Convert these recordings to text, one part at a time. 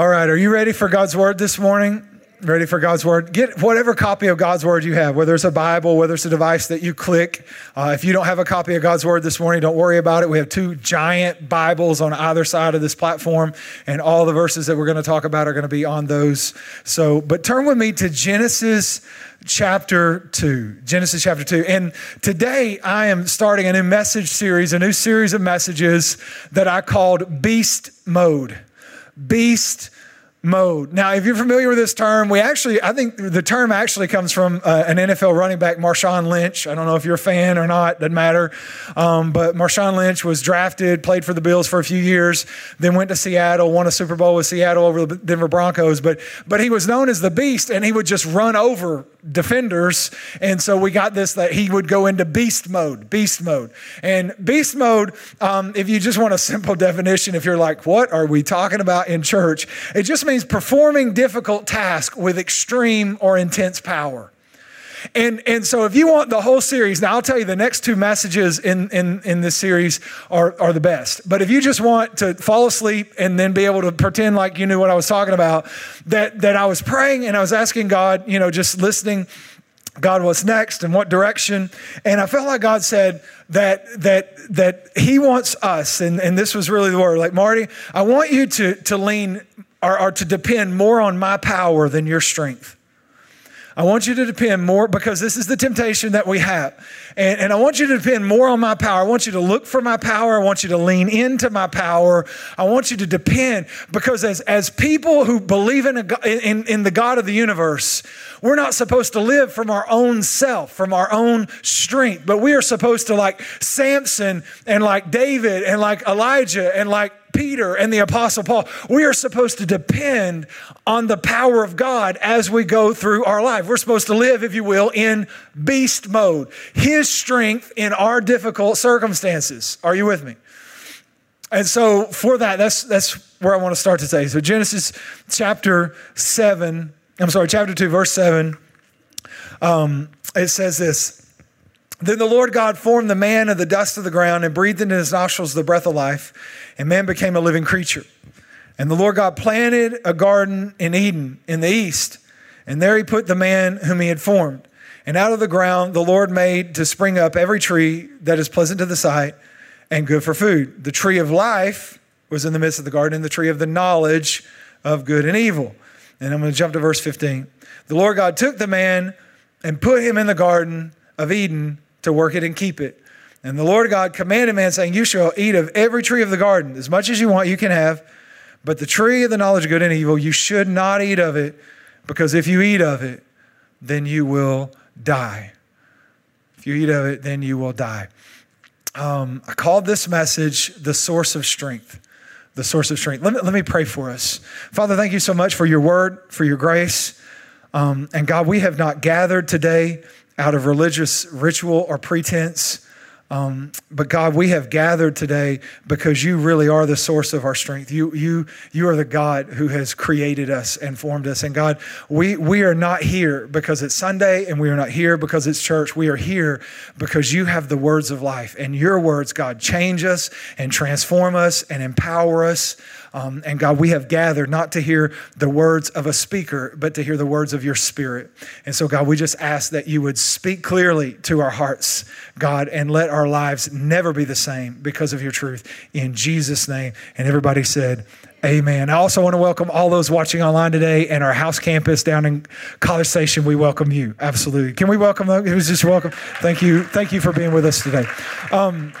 All right, are you ready for God's word this morning? Ready for God's word? Get whatever copy of God's word you have, whether it's a Bible, whether it's a device that you click. Uh, if you don't have a copy of God's word this morning, don't worry about it. We have two giant Bibles on either side of this platform, and all the verses that we're going to talk about are going to be on those. So, but turn with me to Genesis chapter 2. Genesis chapter 2. And today I am starting a new message series, a new series of messages that I called Beast Mode. Beast mode. Now, if you're familiar with this term, we actually, I think the term actually comes from uh, an NFL running back, Marshawn Lynch. I don't know if you're a fan or not, doesn't matter. Um, but Marshawn Lynch was drafted, played for the Bills for a few years, then went to Seattle, won a Super Bowl with Seattle over the Denver Broncos. But, but he was known as the Beast, and he would just run over defenders. And so we got this that he would go into beast mode, beast mode. And beast mode, um, if you just want a simple definition, if you're like, what are we talking about in church? It just means performing difficult tasks with extreme or intense power. And, and so if you want the whole series, now I'll tell you the next two messages in, in, in this series are, are the best. But if you just want to fall asleep and then be able to pretend like you knew what I was talking about, that, that I was praying and I was asking God, you know, just listening, God, what's next and what direction? And I felt like God said that that that He wants us, and, and this was really the word, like Marty, I want you to to lean are, are to depend more on my power than your strength. I want you to depend more because this is the temptation that we have. And, and, I want you to depend more on my power. I want you to look for my power. I want you to lean into my power. I want you to depend because as, as people who believe in, a, in, in the God of the universe, we're not supposed to live from our own self, from our own strength, but we are supposed to like Samson and like David and like Elijah and like Peter and the Apostle Paul, we are supposed to depend on the power of God as we go through our life. We're supposed to live, if you will, in beast mode, His strength in our difficult circumstances. Are you with me? And so, for that, that's, that's where I want to start today. So, Genesis chapter 7, I'm sorry, chapter 2, verse 7, um, it says this. Then the Lord God formed the man of the dust of the ground and breathed into his nostrils the breath of life and man became a living creature. And the Lord God planted a garden in Eden in the east, and there he put the man whom he had formed. And out of the ground the Lord made to spring up every tree that is pleasant to the sight and good for food. The tree of life was in the midst of the garden, and the tree of the knowledge of good and evil. And I'm going to jump to verse 15. The Lord God took the man and put him in the garden of Eden to work it and keep it. And the Lord God commanded man, saying, You shall eat of every tree of the garden. As much as you want, you can have. But the tree of the knowledge of good and evil, you should not eat of it, because if you eat of it, then you will die. If you eat of it, then you will die. Um, I called this message the source of strength. The source of strength. Let me, let me pray for us. Father, thank you so much for your word, for your grace. Um, and God, we have not gathered today out of religious ritual or pretense. Um, but God, we have gathered today because you really are the source of our strength. You, you, you are the God who has created us and formed us. And God, we, we are not here because it's Sunday and we are not here because it's church. We are here because you have the words of life and your words, God, change us and transform us and empower us. Um, and God, we have gathered not to hear the words of a speaker, but to hear the words of your spirit. And so, God, we just ask that you would speak clearly to our hearts, God, and let our lives never be the same because of your truth. In Jesus' name. And everybody said, Amen. I also want to welcome all those watching online today and our house campus down in College Station. We welcome you. Absolutely. Can we welcome them? It was just welcome. Thank you. Thank you for being with us today. Um,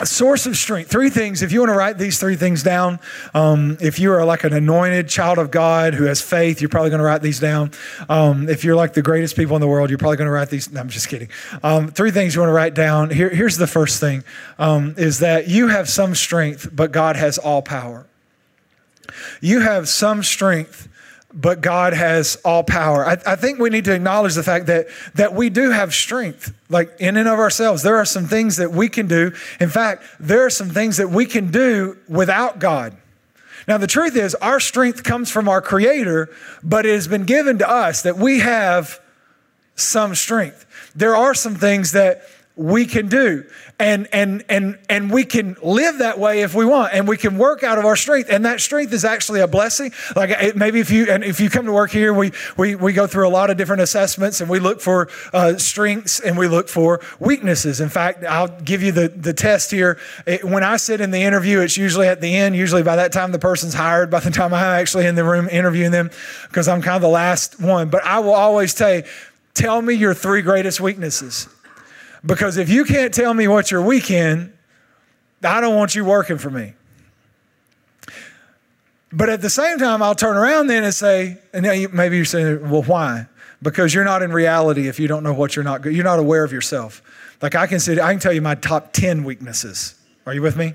a source of strength. Three things. If you want to write these three things down, um, if you are like an anointed child of God who has faith, you're probably going to write these down. Um, if you're like the greatest people in the world, you're probably going to write these. No, I'm just kidding. Um, three things you want to write down. Here, here's the first thing: um, is that you have some strength, but God has all power. You have some strength, but God has all power. I, I, think we need to acknowledge the fact that, that we do have strength, like in and of ourselves. There are some things that we can do. In fact, there are some things that we can do without God. Now, the truth is, our strength comes from our Creator, but it has been given to us that we have some strength. There are some things that we can do and and and and we can live that way if we want and we can work out of our strength and that strength is actually a blessing. Like maybe if you and if you come to work here we we, we go through a lot of different assessments and we look for uh, strengths and we look for weaknesses. In fact i'll give you the the test here. It, when i sit in the interview it's usually at the end usually by that time the person's hired by the time i'm actually in the room interviewing them because i'm kind of the last one. But i will always say tell me your three greatest weaknesses because if you can't tell me what you're weak in, I don't want you working for me. But at the same time, I'll turn around then and say, and maybe you're saying, well, why? Because you're not in reality if you don't know what you're not, good. you're not aware of yourself. Like I can say, I can tell you my top 10 weaknesses. Are you with me?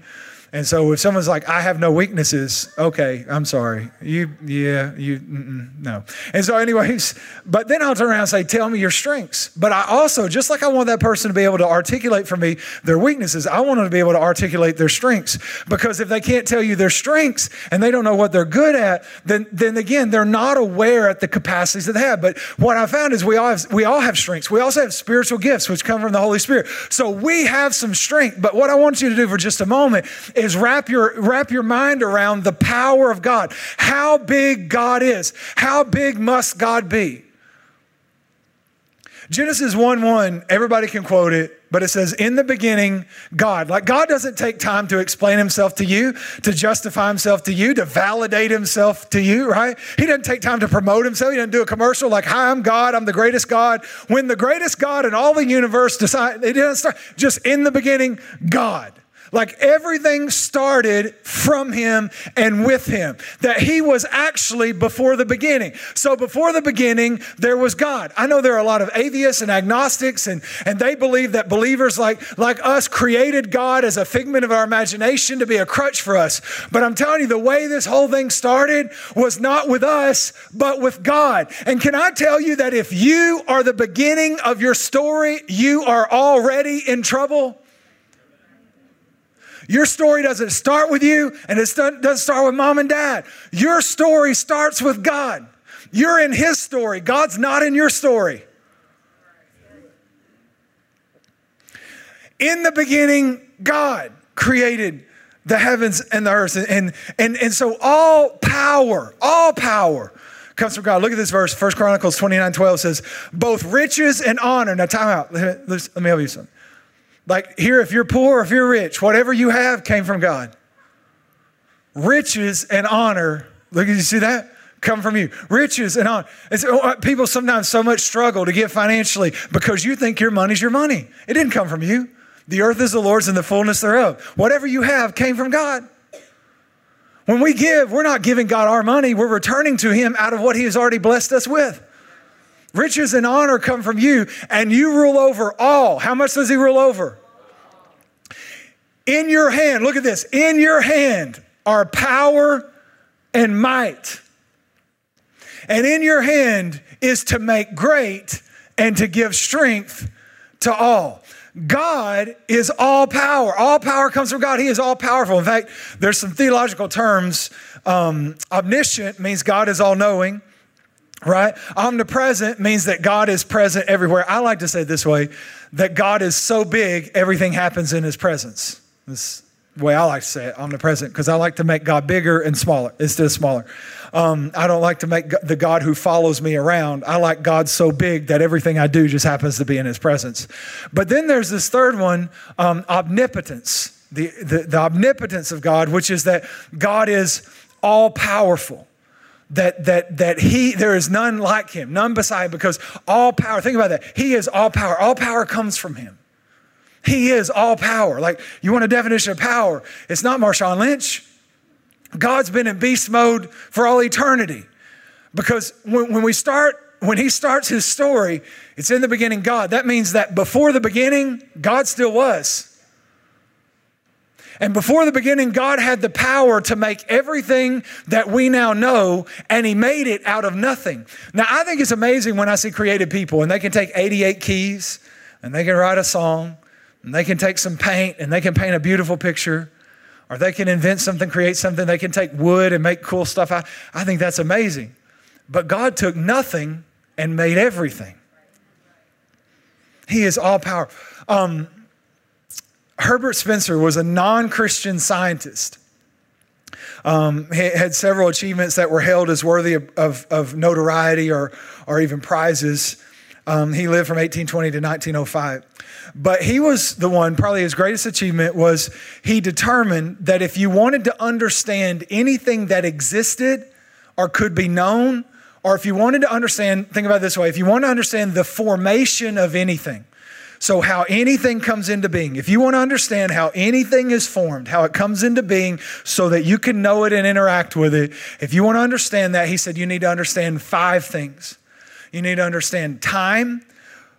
And so if someone's like, I have no weaknesses, okay, I'm sorry. You, yeah, you, no. And so, anyways, but then I'll turn around and say, Tell me your strengths. But I also, just like I want that person to be able to articulate for me their weaknesses, I want them to be able to articulate their strengths. Because if they can't tell you their strengths and they don't know what they're good at, then, then again, they're not aware at the capacities that they have. But what I found is we all have, we all have strengths. We also have spiritual gifts, which come from the Holy Spirit. So we have some strength. But what I want you to do for just a moment is wrap your, wrap your mind around the power of God, how big God is, how big must God be? Genesis 1 1, everybody can quote it, but it says, In the beginning, God. Like God doesn't take time to explain himself to you, to justify himself to you, to validate himself to you, right? He doesn't take time to promote himself. He doesn't do a commercial like, Hi, I'm God, I'm the greatest God. When the greatest God in all the universe decide, it didn't start, just in the beginning, God. Like everything started from him and with him. That he was actually before the beginning. So before the beginning, there was God. I know there are a lot of atheists and agnostics, and, and they believe that believers like, like us created God as a figment of our imagination to be a crutch for us. But I'm telling you, the way this whole thing started was not with us, but with God. And can I tell you that if you are the beginning of your story, you are already in trouble? Your story doesn't start with you and it doesn't start with mom and dad. Your story starts with God. You're in His story, God's not in your story. In the beginning, God created the heavens and the earth. And, and, and so all power, all power comes from God. Look at this verse. First Chronicles 29 12 says, both riches and honor. Now, time out. Let me, let me help you something. Like here, if you're poor, if you're rich, whatever you have came from God. Riches and honor, look, you see that? Come from you. Riches and honor. So, uh, people sometimes so much struggle to give financially because you think your money's your money. It didn't come from you. The earth is the Lord's and the fullness thereof. Whatever you have came from God. When we give, we're not giving God our money, we're returning to Him out of what He has already blessed us with. Riches and honor come from you, and you rule over all. How much does he rule over? In your hand, look at this. In your hand are power and might. And in your hand is to make great and to give strength to all. God is all power. All power comes from God. He is all powerful. In fact, there's some theological terms. Um, omniscient means God is all knowing right? Omnipresent means that God is present everywhere. I like to say this way that God is so big, everything happens in his presence. This way I like to say it, omnipresent, because I like to make God bigger and smaller instead of smaller. Um, I don't like to make the God who follows me around. I like God so big that everything I do just happens to be in his presence. But then there's this third one, um, omnipotence, the, the, the omnipotence of God, which is that God is all powerful that that that he there is none like him none beside because all power think about that. He is all power. All power comes from him. He is all power. Like you want a definition of power? It's not marshawn lynch. God's been in beast mode for all eternity. Because when, when we start when he starts his story it's in the beginning god. That means that before the beginning god still was and before the beginning, God had the power to make everything that we now know, and He made it out of nothing. Now, I think it's amazing when I see creative people, and they can take 88 keys, and they can write a song, and they can take some paint, and they can paint a beautiful picture, or they can invent something, create something. They can take wood and make cool stuff. I, I think that's amazing. But God took nothing and made everything. He is all power. Um, Herbert Spencer was a non Christian scientist. Um, he had several achievements that were held as worthy of, of, of notoriety or, or even prizes. Um, he lived from 1820 to 1905. But he was the one, probably his greatest achievement was he determined that if you wanted to understand anything that existed or could be known, or if you wanted to understand, think about this way if you want to understand the formation of anything, so, how anything comes into being, if you want to understand how anything is formed, how it comes into being so that you can know it and interact with it, if you want to understand that, he said you need to understand five things. You need to understand time,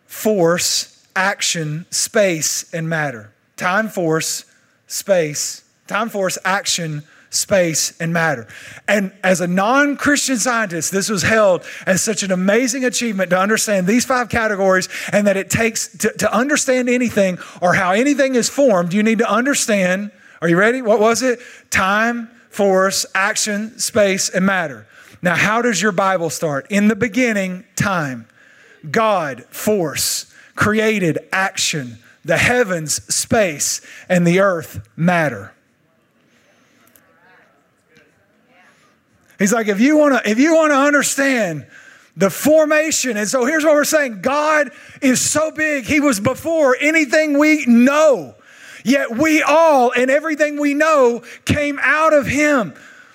force, action, space, and matter. Time, force, space, time, force, action, space, and matter. And as a non Christian scientist, this was held as such an amazing achievement to understand these five categories and that it takes to, to understand anything or how anything is formed, you need to understand. Are you ready? What was it? Time, force, action, space, and matter. Now, how does your Bible start? In the beginning, time. God, force, created action, the heavens, space, and the earth, matter. He's like, if you want to, if you want to understand the formation, and so here's what we're saying: God is so big, He was before anything we know. Yet we all and everything we know came out of Him.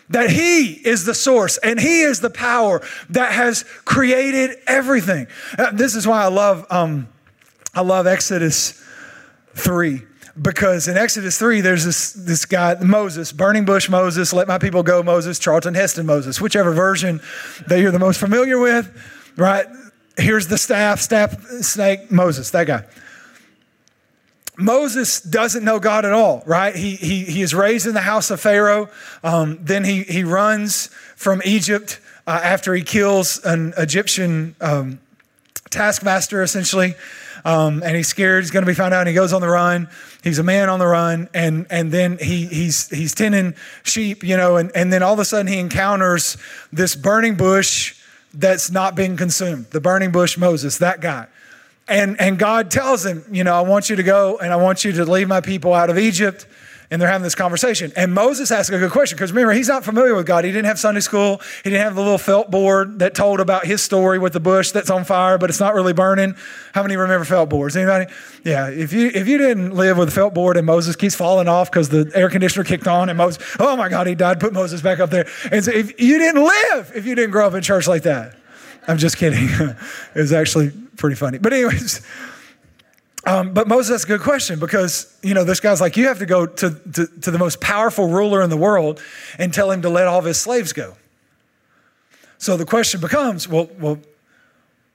That He is the source and He is the power that has created everything. Uh, this is why I love, um, I love Exodus three because in Exodus 3, there's this, this guy, Moses, burning bush Moses, let my people go Moses, Charlton Heston Moses, whichever version that you're the most familiar with, right? Here's the staff, staff, snake, Moses, that guy. Moses doesn't know God at all, right? He, he, he is raised in the house of Pharaoh. Um, then he, he runs from Egypt uh, after he kills an Egyptian um, taskmaster, essentially um, and he's scared he's going to be found out. And he goes on the run. He's a man on the run, and and then he he's he's tending sheep, you know, and and then all of a sudden he encounters this burning bush that's not being consumed. The burning bush Moses, that guy. And, and God tells him, you know, I want you to go and I want you to leave my people out of Egypt and they're having this conversation. And Moses asks a good question because remember, he's not familiar with God. He didn't have Sunday school. He didn't have the little felt board that told about his story with the bush that's on fire, but it's not really burning. How many remember felt boards? Anybody? Yeah. If you if you didn't live with a felt board and Moses keeps falling off because the air conditioner kicked on and Moses, oh my God, he died. Put Moses back up there. And so if you didn't live, if you didn't grow up in church like that, I'm just kidding. it was actually pretty funny. But anyways. Um, but Moses, that's a good question because, you know, this guy's like, you have to go to, to, to, the most powerful ruler in the world and tell him to let all of his slaves go. So the question becomes, well, well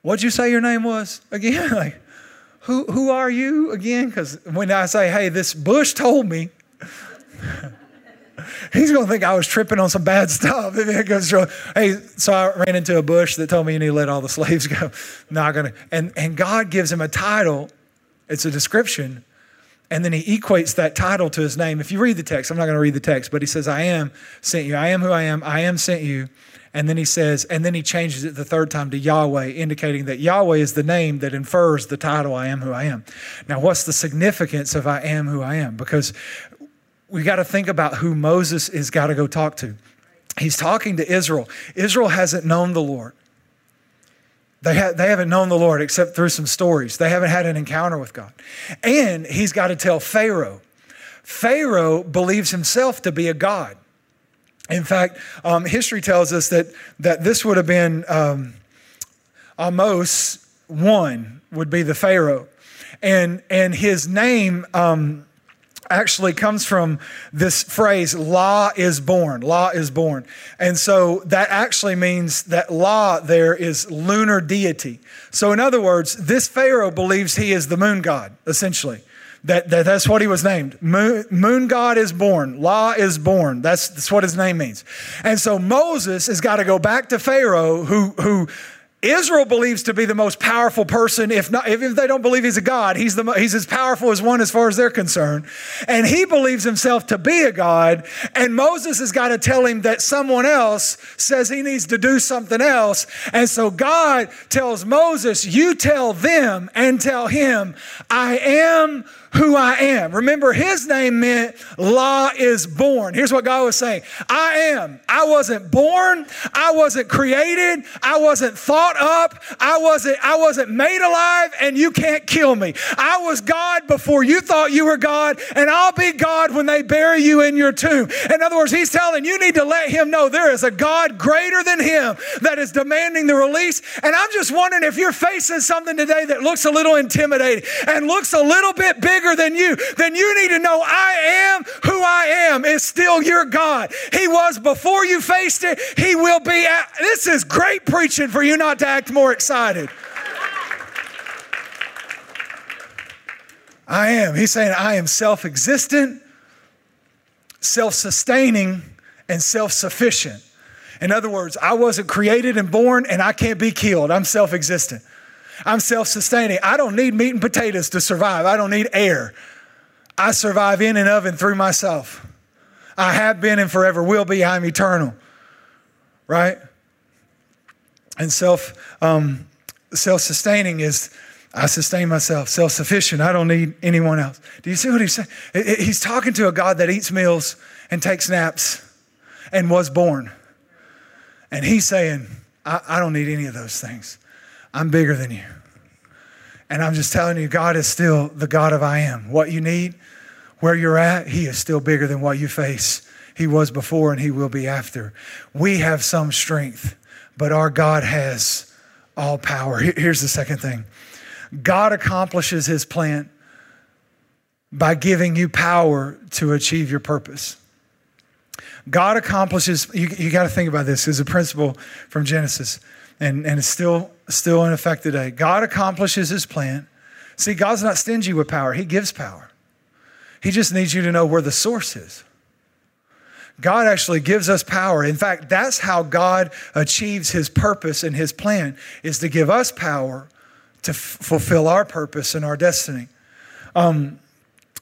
what'd you say your name was again? like, who, who are you again? Because when I say, hey, this bush told me, he's going to think I was tripping on some bad stuff. hey, so I ran into a bush that told me you need to let all the slaves go. Not going to. And, and God gives him a title it's a description. And then he equates that title to his name. If you read the text, I'm not going to read the text, but he says, I am sent you. I am who I am. I am sent you. And then he says, and then he changes it the third time to Yahweh, indicating that Yahweh is the name that infers the title, I am who I am. Now, what's the significance of I am who I am? Because we got to think about who Moses is got to go talk to. He's talking to Israel. Israel hasn't known the Lord. They, ha- they haven't known the Lord except through some stories. They haven't had an encounter with God. And he's got to tell Pharaoh. Pharaoh believes himself to be a God. In fact, um, history tells us that, that this would have been um, Ahmose one would be the Pharaoh. And, and his name um, actually comes from this phrase, law is born. Law is born. And so that actually means that law there is lunar deity. So, in other words, this Pharaoh believes he is the moon god, essentially. That, that that's what he was named. Moon, moon god is born. Law is born. That's, that's what his name means. And so Moses has got to go back to Pharaoh, who, who Israel believes to be the most powerful person. If not, if they don't believe he's a God, he's the he's as powerful as one as far as they're concerned. And he believes himself to be a God. And Moses has got to tell him that someone else says he needs to do something else. And so God tells Moses, "You tell them and tell him, I am." Who I am. Remember, his name meant law is born. Here's what God was saying I am. I wasn't born. I wasn't created. I wasn't thought up. I wasn't, I wasn't made alive, and you can't kill me. I was God before you thought you were God, and I'll be God when they bury you in your tomb. In other words, he's telling you need to let him know there is a God greater than him that is demanding the release. And I'm just wondering if you're facing something today that looks a little intimidating and looks a little bit bigger bigger than you, then you need to know I am who I am is still your God. He was before you faced it, He will be. At, this is great preaching for you not to act more excited. I am. He's saying, I am self existent, self sustaining, and self sufficient. In other words, I wasn't created and born, and I can't be killed. I'm self existent. I'm self sustaining. I don't need meat and potatoes to survive. I don't need air. I survive in and of and through myself. I have been and forever will be. I'm eternal. Right? And self um, self sustaining is I sustain myself. Self sufficient. I don't need anyone else. Do you see what he's saying? He's talking to a God that eats meals and takes naps and was born. And he's saying, I, I don't need any of those things. I'm bigger than you. And I'm just telling you, God is still the God of I am. What you need, where you're at, He is still bigger than what you face. He was before and He will be after. We have some strength, but our God has all power. Here's the second thing God accomplishes His plan by giving you power to achieve your purpose. God accomplishes, you, you got to think about this as a principle from Genesis and, and it's still, still in effect today. God accomplishes his plan. See, God's not stingy with power, he gives power. He just needs you to know where the source is. God actually gives us power. In fact, that's how God achieves his purpose and his plan is to give us power to f- fulfill our purpose and our destiny. Um,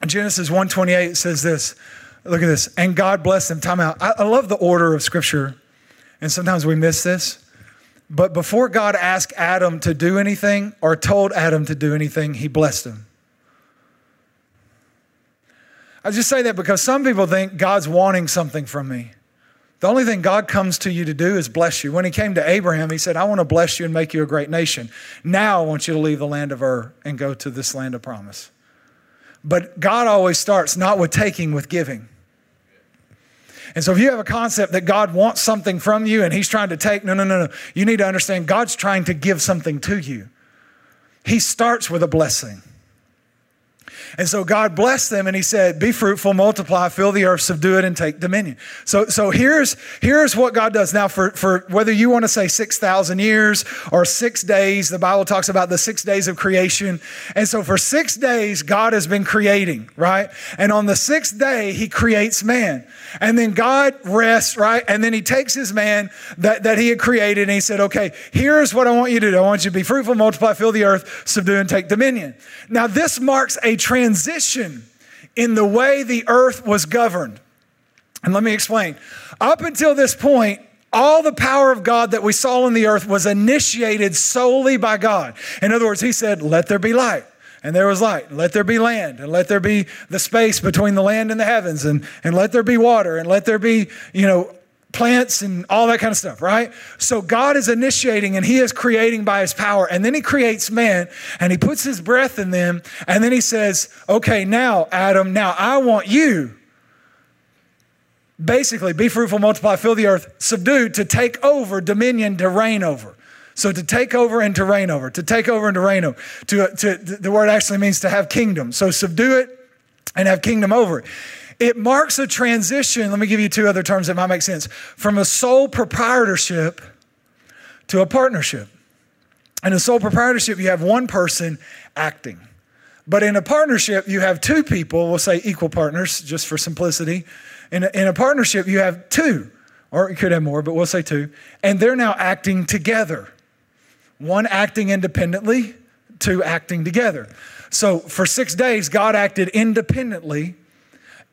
Genesis 128 says this. Look at this. And God blessed them. Time out. I, I love the order of scripture. And sometimes we miss this. But before God asked Adam to do anything or told Adam to do anything, he blessed him. I just say that because some people think God's wanting something from me. The only thing God comes to you to do is bless you. When he came to Abraham, he said, I want to bless you and make you a great nation. Now I want you to leave the land of Ur and go to this land of promise. But God always starts not with taking, with giving. And so if you have a concept that God wants something from you and he's trying to take, no, no, no, no. You need to understand God's trying to give something to you. He starts with a blessing. And so God blessed them and he said, Be fruitful, multiply, fill the earth, subdue it, and take dominion. So, so here's, here's what God does. Now, for, for whether you want to say 6,000 years or six days, the Bible talks about the six days of creation. And so for six days, God has been creating, right? And on the sixth day, he creates man. And then God rests, right? And then he takes his man that, that he had created and he said, Okay, here's what I want you to do. I want you to be fruitful, multiply, fill the earth, subdue, and take dominion. Now, this marks a transition in the way the earth was governed. And let me explain. Up until this point, all the power of God that we saw in the earth was initiated solely by God. In other words, He said, Let there be light. And there was light. Let there be land. And let there be the space between the land and the heavens. And, and let there be water. And let there be, you know, plants and all that kind of stuff, right? So God is initiating and He is creating by His power. And then He creates man and He puts His breath in them. And then He says, okay, now, Adam, now I want you basically be fruitful, multiply, fill the earth, subdue, to take over dominion, to reign over. So to take over and to reign over, to take over and to reign over. To, to, the word actually means to have kingdom. So subdue it and have kingdom over it. It marks a transition. Let me give you two other terms that might make sense from a sole proprietorship to a partnership. In a sole proprietorship, you have one person acting. But in a partnership, you have two people, we'll say equal partners, just for simplicity. In a, in a partnership, you have two, or you could have more, but we'll say two, and they're now acting together. one acting independently, two acting together. So for six days, God acted independently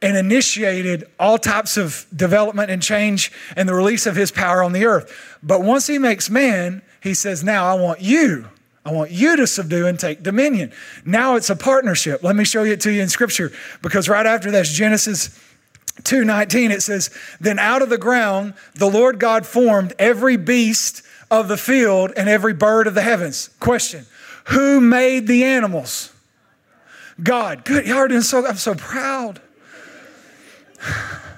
and initiated all types of development and change and the release of his power on the earth. But once he makes man, he says, Now I want you. I want you to subdue and take dominion. Now it's a partnership. Let me show you it to you in scripture because right after that's Genesis 2:19 it says, "Then out of the ground the Lord God formed every beast of the field and every bird of the heavens." Question: Who made the animals? God. Good. Y'all are doing so I'm so proud.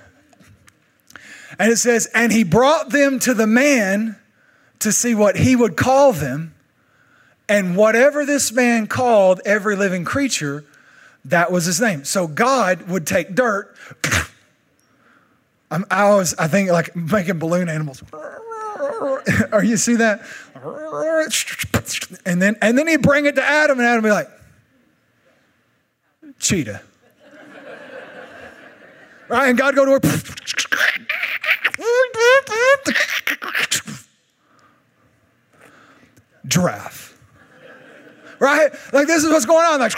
And it says, and he brought them to the man to see what he would call them. And whatever this man called every living creature, that was his name. So God would take dirt. I'm, I always, I think like making balloon animals. Or you see that? And then, and then he'd bring it to Adam, and Adam would be like, cheetah. Right? And God go to work. Giraffe. Right? Like this is what's going on. Like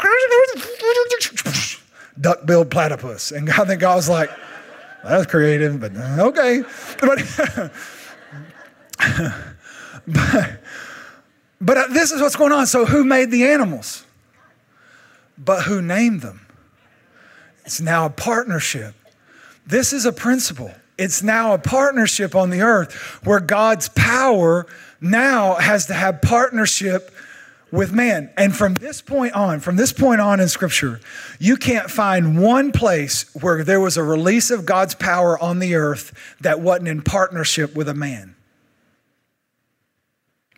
duck-billed platypus. And I think God was like, that's creative, but okay. But, but, but uh, this is what's going on. So who made the animals? But who named them? It's now a partnership. This is a principle. It's now a partnership on the earth where God's power now has to have partnership with man. And from this point on, from this point on in Scripture, you can't find one place where there was a release of God's power on the earth that wasn't in partnership with a man.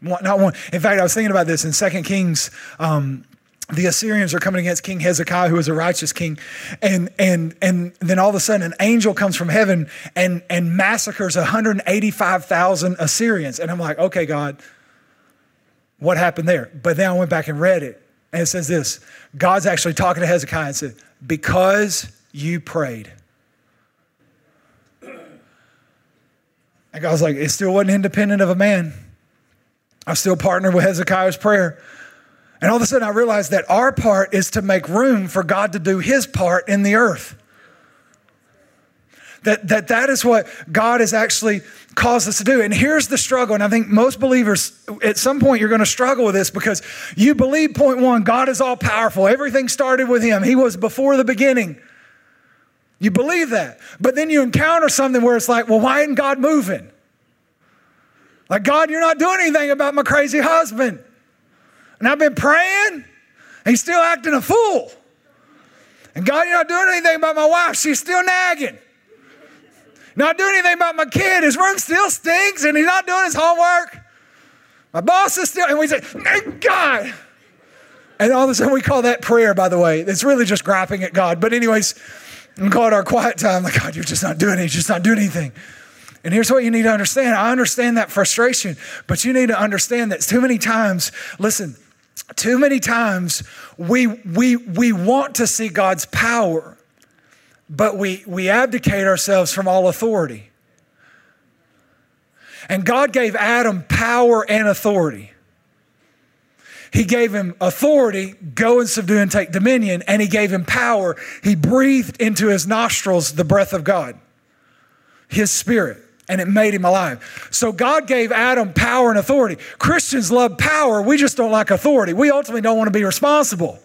Not one. In fact, I was thinking about this in Second Kings um, the Assyrians are coming against King Hezekiah, who was a righteous king, and and and then all of a sudden an angel comes from heaven and and massacres 185,000 Assyrians, and I'm like, okay, God, what happened there? But then I went back and read it, and it says this: God's actually talking to Hezekiah and said, because you prayed. And God's like, it still wasn't independent of a man. I still partnered with Hezekiah's prayer. And all of a sudden, I realized that our part is to make room for God to do his part in the earth. That, that that is what God has actually caused us to do. And here's the struggle. And I think most believers, at some point, you're going to struggle with this because you believe, point one, God is all powerful. Everything started with him, he was before the beginning. You believe that. But then you encounter something where it's like, well, why isn't God moving? Like, God, you're not doing anything about my crazy husband. And I've been praying, he's still acting a fool. And God, you're not doing anything about my wife. She's still nagging. Not doing anything about my kid. His room still stinks, and he's not doing his homework. My boss is still, and we say, thank God. And all of a sudden, we call that prayer, by the way. It's really just griping at God. But, anyways, we call it our quiet time. Like, God, you're just not doing. You're just not doing anything. And here's what you need to understand I understand that frustration, but you need to understand that too many times, listen, too many times we, we, we want to see God's power, but we, we abdicate ourselves from all authority. And God gave Adam power and authority. He gave him authority, go and subdue and take dominion, and he gave him power. He breathed into his nostrils the breath of God, his spirit and it made him alive. So God gave Adam power and authority. Christians love power, we just don't like authority. We ultimately don't want to be responsible.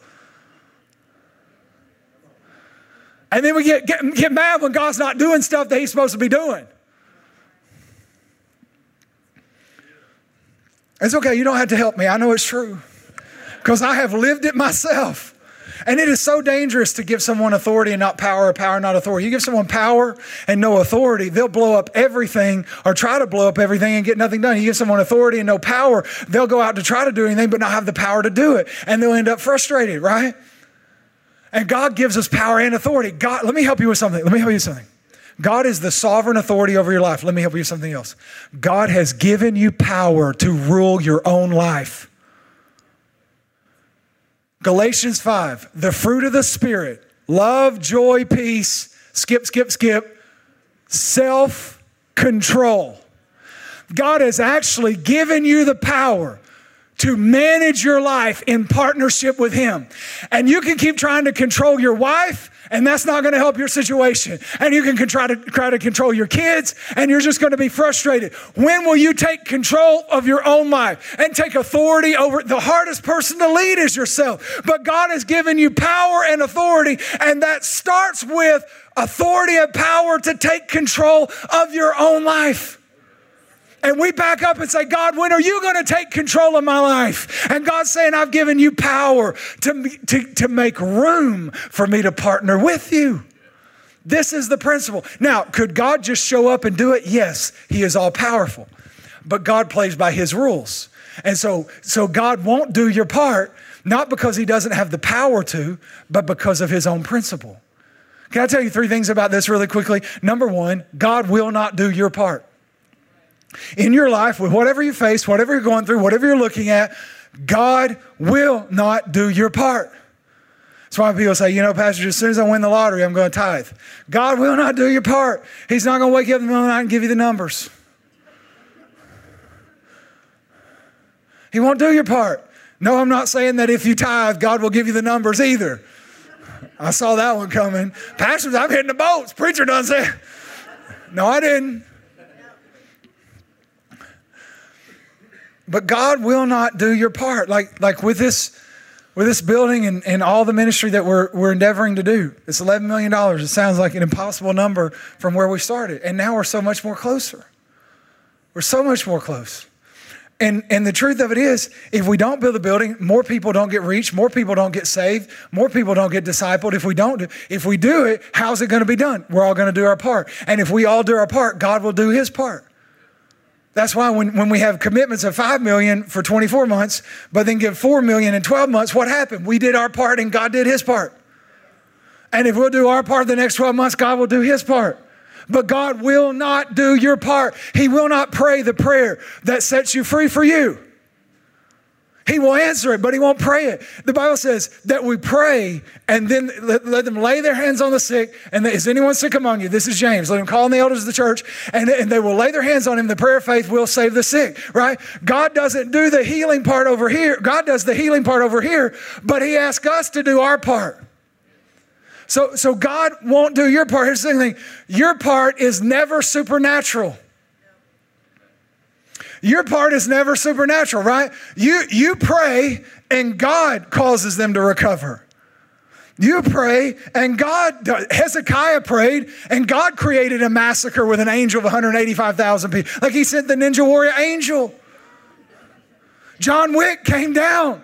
And then we get, get, get mad when God's not doing stuff that He's supposed to be doing. It's okay, you don't have to help me. I know it's true because I have lived it myself. And it is so dangerous to give someone authority and not power, or power, not authority. You give someone power and no authority, they'll blow up everything or try to blow up everything and get nothing done. You give someone authority and no power, they'll go out to try to do anything but not have the power to do it. And they'll end up frustrated, right? And God gives us power and authority. God, let me help you with something. Let me help you with something. God is the sovereign authority over your life. Let me help you with something else. God has given you power to rule your own life. Galatians 5, the fruit of the Spirit love, joy, peace, skip, skip, skip, self control. God has actually given you the power to manage your life in partnership with Him. And you can keep trying to control your wife, and that's not going to help your situation. And you can try to try to control your kids, and you're just going to be frustrated. When will you take control of your own life and take authority over the hardest person to lead is yourself? But God has given you power and authority, and that starts with authority and power to take control of your own life. And we back up and say, God, when are you going to take control of my life? And God's saying, I've given you power to, to, to make room for me to partner with you. This is the principle. Now, could God just show up and do it? Yes, He is all powerful. But God plays by His rules. And so, so God won't do your part, not because He doesn't have the power to, but because of His own principle. Can I tell you three things about this really quickly? Number one, God will not do your part. In your life, with whatever you face, whatever you're going through, whatever you're looking at, God will not do your part. That's why people say, you know, Pastor, as soon as I win the lottery, I'm going to tithe. God will not do your part. He's not going to wake you up in the middle of the night and give you the numbers. He won't do your part. No, I'm not saying that if you tithe, God will give you the numbers either. I saw that one coming. Pastors, I'm hitting the boats. Preacher done said. No, I didn't. But God will not do your part. Like, like with this, with this building and, and all the ministry that we're, we're endeavoring to do. It's $11 million. It sounds like an impossible number from where we started. And now we're so much more closer. We're so much more close. And, and the truth of it is, if we don't build a building, more people don't get reached, more people don't get saved, more people don't get discipled. If we don't do, if we do it, how's it going to be done? We're all going to do our part. And if we all do our part, God will do his part. That's why when, when we have commitments of 5 million for 24 months, but then give 4 million in 12 months, what happened? We did our part and God did his part. And if we'll do our part the next 12 months, God will do his part. But God will not do your part. He will not pray the prayer that sets you free for you. He will answer it, but he won't pray it. The Bible says that we pray and then let, let them lay their hands on the sick. And they, is anyone sick among you? This is James. Let him call on the elders of the church and, and they will lay their hands on him. The prayer of faith will save the sick, right? God doesn't do the healing part over here. God does the healing part over here, but he asks us to do our part. So, so God won't do your part. Here's the thing your part is never supernatural. Your part is never supernatural, right? You, you pray and God causes them to recover. You pray and God, Hezekiah prayed and God created a massacre with an angel of 185,000 people. Like he sent the ninja warrior angel. John Wick came down.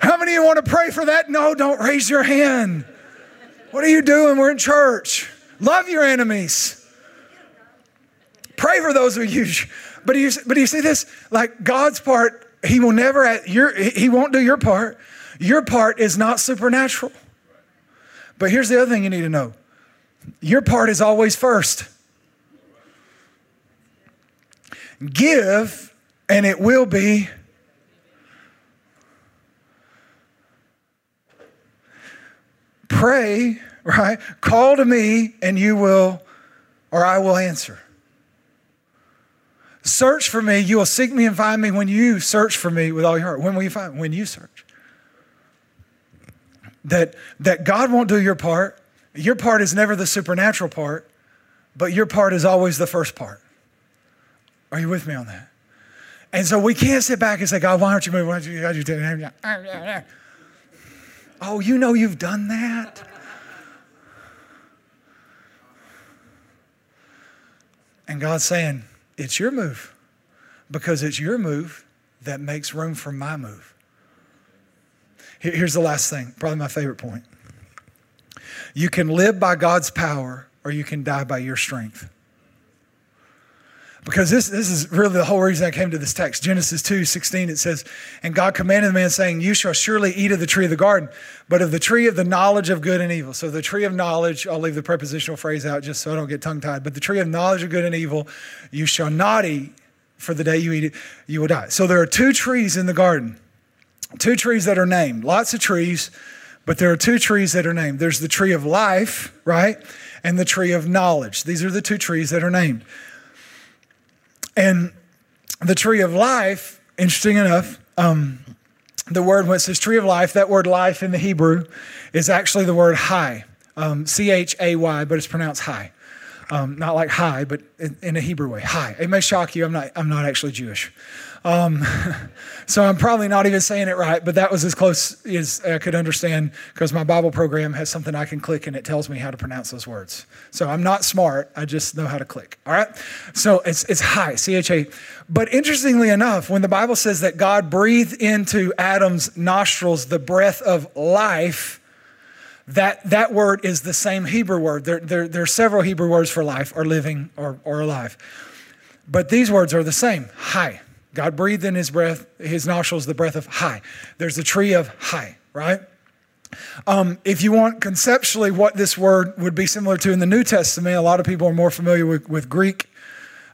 How many of you want to pray for that? No, don't raise your hand. What are you doing? We're in church. Love your enemies. Pray for those who use you. But you, but you see this? Like God's part, He will never, at your, He won't do your part. Your part is not supernatural. But here's the other thing you need to know your part is always first. Give, and it will be Pray, right? Call to me and you will, or I will answer. Search for me. You will seek me and find me when you search for me with all your heart. When will you find? When you search. That, that God won't do your part. Your part is never the supernatural part, but your part is always the first part. Are you with me on that? And so we can't sit back and say, God, why aren't you moving? Why aren't you, Oh, you know you've done that? And God's saying, It's your move because it's your move that makes room for my move. Here's the last thing, probably my favorite point. You can live by God's power or you can die by your strength. Because this, this is really the whole reason I came to this text. Genesis 2 16, it says, And God commanded the man, saying, You shall surely eat of the tree of the garden, but of the tree of the knowledge of good and evil. So the tree of knowledge, I'll leave the prepositional phrase out just so I don't get tongue tied, but the tree of knowledge of good and evil, you shall not eat, for the day you eat it, you will die. So there are two trees in the garden, two trees that are named, lots of trees, but there are two trees that are named. There's the tree of life, right? And the tree of knowledge. These are the two trees that are named. And the tree of life, interesting enough, um, the word when it says tree of life, that word life in the Hebrew is actually the word high, um, C H A Y, but it's pronounced high. Um, not like high, but in, in, a Hebrew way. High. It may shock you. I'm not. I'm not actually Jewish. Um, so I'm probably not even saying it right, but that was as close as I could understand because my Bible program has something I can click and it tells me how to pronounce those words. So I'm not smart, I just know how to click. All right? So it's, it's high, C H A. But interestingly enough, when the Bible says that God breathed into Adam's nostrils the breath of life, that, that word is the same Hebrew word. There, there, there are several Hebrew words for life or living or, or alive. But these words are the same, high. God breathed in his breath, his nostrils, the breath of chai. There's the tree of chai, right? Um, if you want conceptually what this word would be similar to in the New Testament, a lot of people are more familiar with, with Greek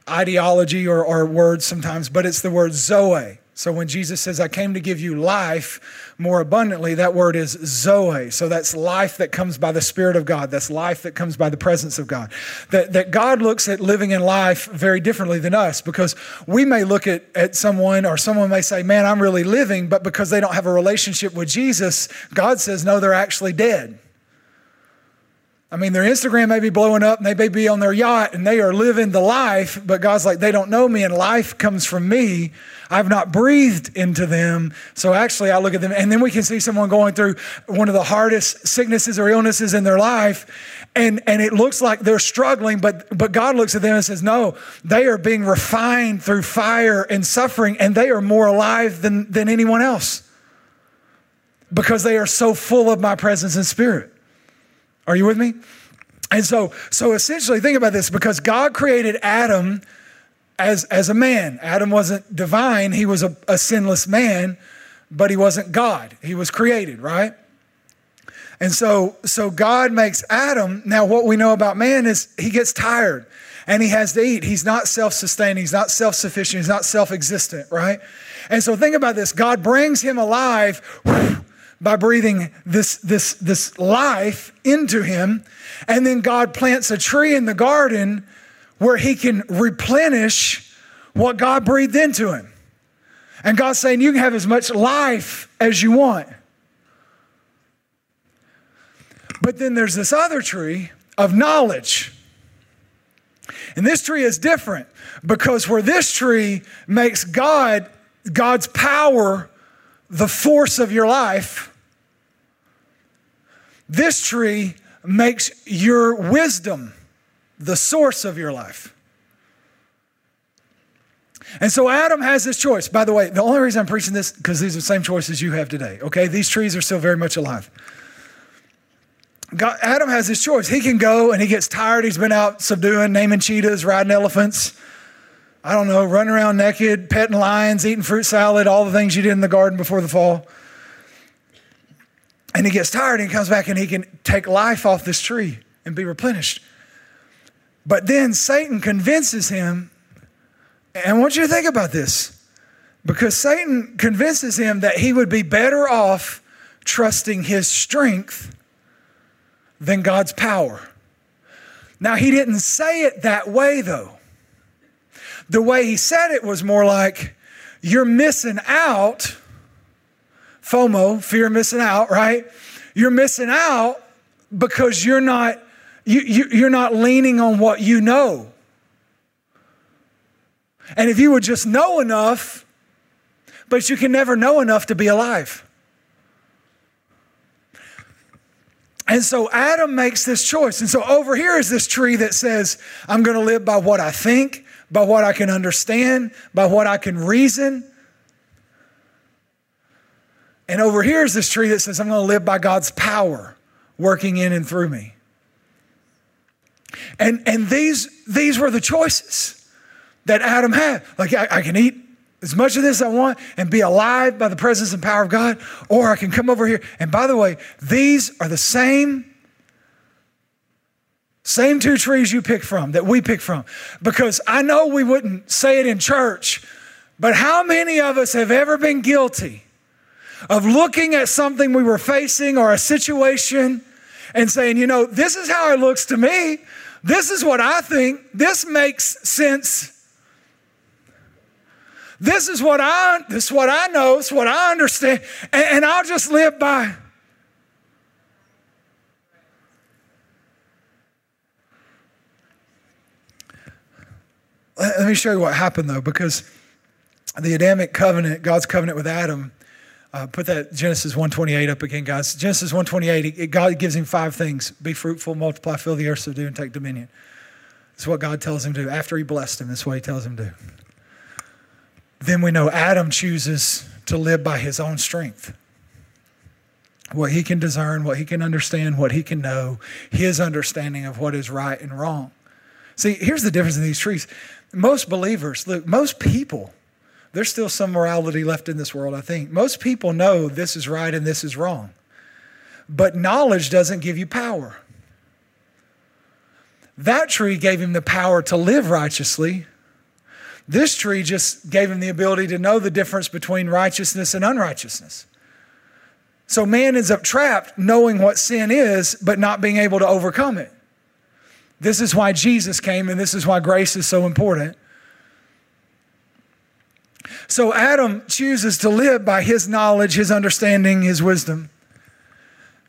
ideology or, or words sometimes, but it's the word zoe. So when Jesus says, I came to give you life more abundantly, that word is zoe. So that's life that comes by the Spirit of God. That's life that comes by the presence of God. That, that God looks at living in life very differently than us because we may look at, at someone or someone may say, Man, I'm really living, but because they don't have a relationship with Jesus, God says, No, they're actually dead. I mean, their Instagram may be blowing up and they may be on their yacht and they are living the life, but God's like, they don't know me and life comes from me. I've not breathed into them. So actually, I look at them and then we can see someone going through one of the hardest sicknesses or illnesses in their life. And, and it looks like they're struggling, but, but God looks at them and says, No, they are being refined through fire and suffering, and they are more alive than, than anyone else because they are so full of my presence and spirit. Are you with me? And so, so essentially, think about this because God created Adam as, as a man. Adam wasn't divine, he was a, a sinless man, but he wasn't God. He was created, right? And so, so God makes Adam. Now, what we know about man is he gets tired and he has to eat. He's not self sustaining, he's not self sufficient, he's not self existent, right? And so, think about this God brings him alive. By breathing this, this, this life into him. And then God plants a tree in the garden where he can replenish what God breathed into him. And God's saying, You can have as much life as you want. But then there's this other tree of knowledge. And this tree is different because where this tree makes God, God's power the force of your life, this tree makes your wisdom the source of your life. And so Adam has this choice. By the way, the only reason I'm preaching this because these are the same choices you have today. Okay, these trees are still very much alive. God, Adam has this choice. He can go and he gets tired. He's been out subduing, naming cheetahs, riding elephants. I don't know, running around naked, petting lions, eating fruit salad, all the things you did in the garden before the fall. And he gets tired and he comes back and he can take life off this tree and be replenished. But then Satan convinces him, and I want you to think about this, because Satan convinces him that he would be better off trusting his strength than God's power. Now, he didn't say it that way, though. The way he said it was more like, You're missing out. FOMO, fear of missing out, right? You're missing out because you're not you, you, you're not leaning on what you know. And if you would just know enough, but you can never know enough to be alive. And so Adam makes this choice. And so over here is this tree that says, I'm going to live by what I think, by what I can understand, by what I can reason. And over here is this tree that says, I'm going to live by God's power working in and through me. And, and these, these were the choices that Adam had. Like, I, I can eat as much of this I want and be alive by the presence and power of God, or I can come over here. And by the way, these are the same same two trees you pick from that we pick from. Because I know we wouldn't say it in church, but how many of us have ever been guilty of looking at something we were facing or a situation and saying, you know, this is how it looks to me. This is what I think. This makes sense. This is what I this is what I know, it's what I understand, and, and I'll just live by. Let me show you what happened though, because the Adamic covenant, God's covenant with Adam, uh, put that Genesis 128 up again, guys. Genesis 128, it, God gives him five things be fruitful, multiply, fill the earth, subdue, and take dominion. That's what God tells him to do. After he blessed him, that's what he tells him to do. Then we know Adam chooses to live by his own strength. What he can discern, what he can understand, what he can know, his understanding of what is right and wrong. See, here's the difference in these trees. Most believers, look, most people, there's still some morality left in this world, I think. Most people know this is right and this is wrong. But knowledge doesn't give you power. That tree gave him the power to live righteously. This tree just gave him the ability to know the difference between righteousness and unrighteousness. So man ends up trapped knowing what sin is, but not being able to overcome it. This is why Jesus came, and this is why grace is so important. So Adam chooses to live by his knowledge, his understanding, his wisdom.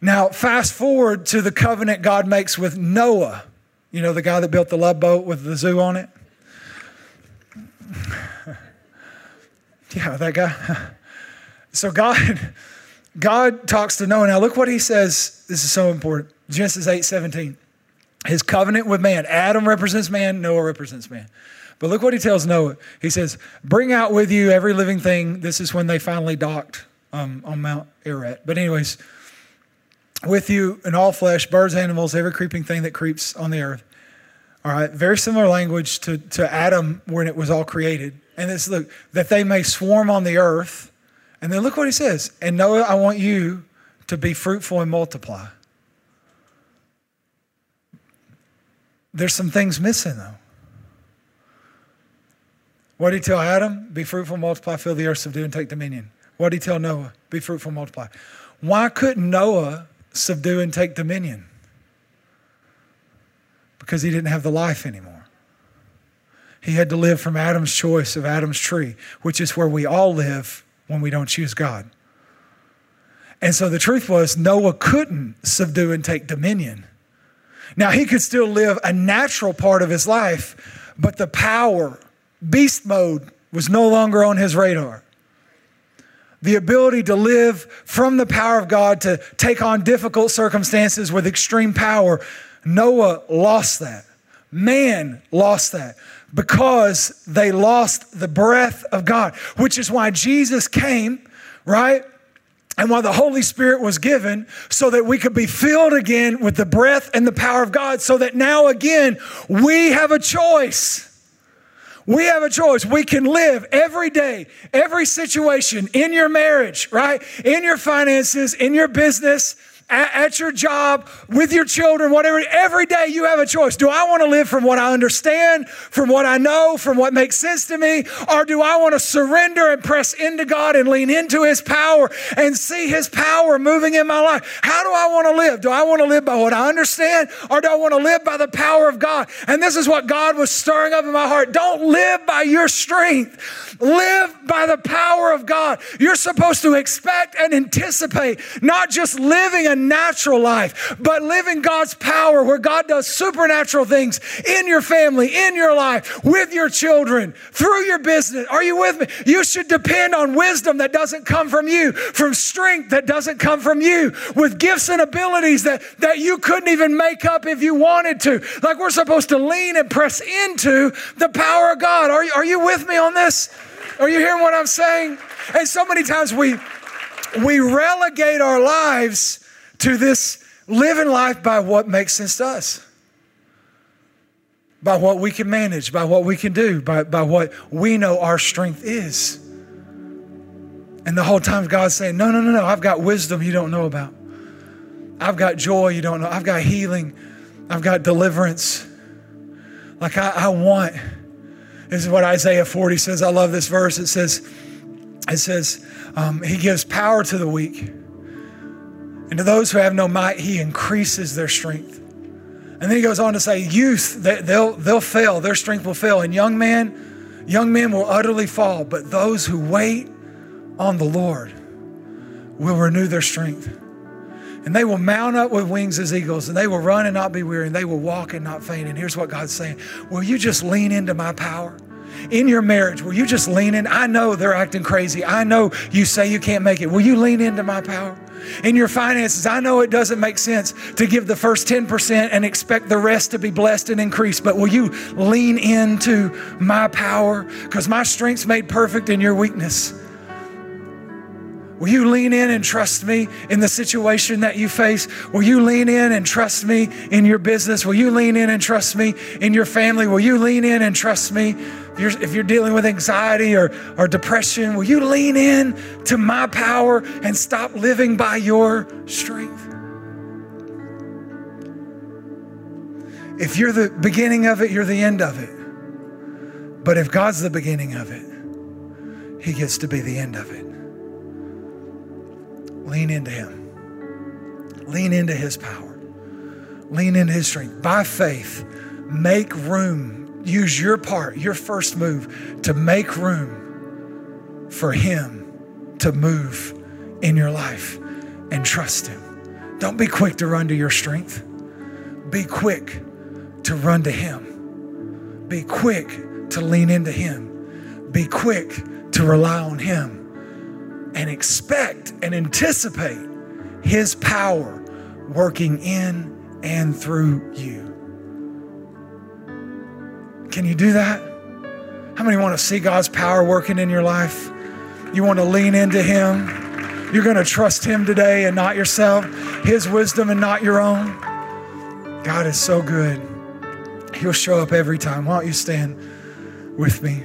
Now, fast forward to the covenant God makes with Noah. You know, the guy that built the love boat with the zoo on it? yeah, that guy. So God, God talks to Noah. Now look what he says. This is so important. Genesis 8, 17. His covenant with man. Adam represents man, Noah represents man. But look what he tells Noah. He says, Bring out with you every living thing. This is when they finally docked um, on Mount Ararat. But, anyways, with you and all flesh, birds, animals, every creeping thing that creeps on the earth. All right, very similar language to, to Adam when it was all created. And this look, that they may swarm on the earth. And then look what he says. And Noah, I want you to be fruitful and multiply. There's some things missing though. What did he tell Adam? Be fruitful, multiply, fill the earth, subdue, and take dominion. What did he tell Noah? Be fruitful, multiply. Why couldn't Noah subdue and take dominion? Because he didn't have the life anymore. He had to live from Adam's choice of Adam's tree, which is where we all live when we don't choose God. And so the truth was, Noah couldn't subdue and take dominion. Now, he could still live a natural part of his life, but the power Beast mode was no longer on his radar. The ability to live from the power of God to take on difficult circumstances with extreme power, Noah lost that. Man lost that because they lost the breath of God, which is why Jesus came, right? and why the Holy Spirit was given so that we could be filled again with the breath and the power of God, so that now again we have a choice. We have a choice. We can live every day, every situation in your marriage, right? In your finances, in your business, at, at, your job, with your children, whatever. Every day you have a choice. Do I want to live from what I understand, from what I know, from what makes sense to me? Or do I want to surrender and press into God and lean into His power and see His power moving in my life? How do I want to live? Do I want to live by what I understand or do I want to live by the power of God? And this is what God was stirring up in my heart. Don't live by your strength, live by the power of God. You're supposed to expect and anticipate, not just living a natural life, but living God's power where God does supernatural things in your family, in your life, with your children, through your business. Are you with me? You should depend on wisdom that doesn't come from you, from strength that doesn't come from you, with gifts and abilities that, that you couldn't even make up if you wanted to. Like we're supposed to lean and press into the power of God. Are you, are you with me on this? Are you hearing what I'm saying? And so many times we we relegate our lives to this living life by what makes sense to us, by what we can manage, by what we can do, by, by what we know our strength is. And the whole time God's saying, No, no, no, no, I've got wisdom you don't know about. I've got joy you don't know. I've got healing. I've got deliverance. Like I, I want. This is what Isaiah 40 says. I love this verse. It says, it says, um, He gives power to the weak and to those who have no might, he increases their strength. And then he goes on to say, youth, they, will they'll fail, their strength will fail. And young man, Young men will utterly fall, but those who wait on the Lord will renew their strength. And they will mount up with wings as eagles, and they will run and not be weary, and they will walk and not faint. And here's what God's saying Will you just lean into my power? In your marriage, will you just lean in? I know they're acting crazy. I know you say you can't make it. Will you lean into my power? In your finances, I know it doesn't make sense to give the first 10% and expect the rest to be blessed and increased, but will you lean into my power? Because my strength's made perfect in your weakness. Will you lean in and trust me in the situation that you face? Will you lean in and trust me in your business? Will you lean in and trust me in your family? Will you lean in and trust me if you're, if you're dealing with anxiety or, or depression? Will you lean in to my power and stop living by your strength? If you're the beginning of it, you're the end of it. But if God's the beginning of it, He gets to be the end of it. Lean into Him. Lean into His power. Lean into His strength. By faith, make room. Use your part, your first move to make room for Him to move in your life and trust Him. Don't be quick to run to your strength. Be quick to run to Him. Be quick to lean into Him. Be quick to rely on Him and expect and anticipate His power working in and through you. Can you do that? How many want to see God's power working in your life? You want to lean into Him? You're going to trust Him today and not yourself, His wisdom and not your own. God is so good. He'll show up every time. Why don't you stand with me?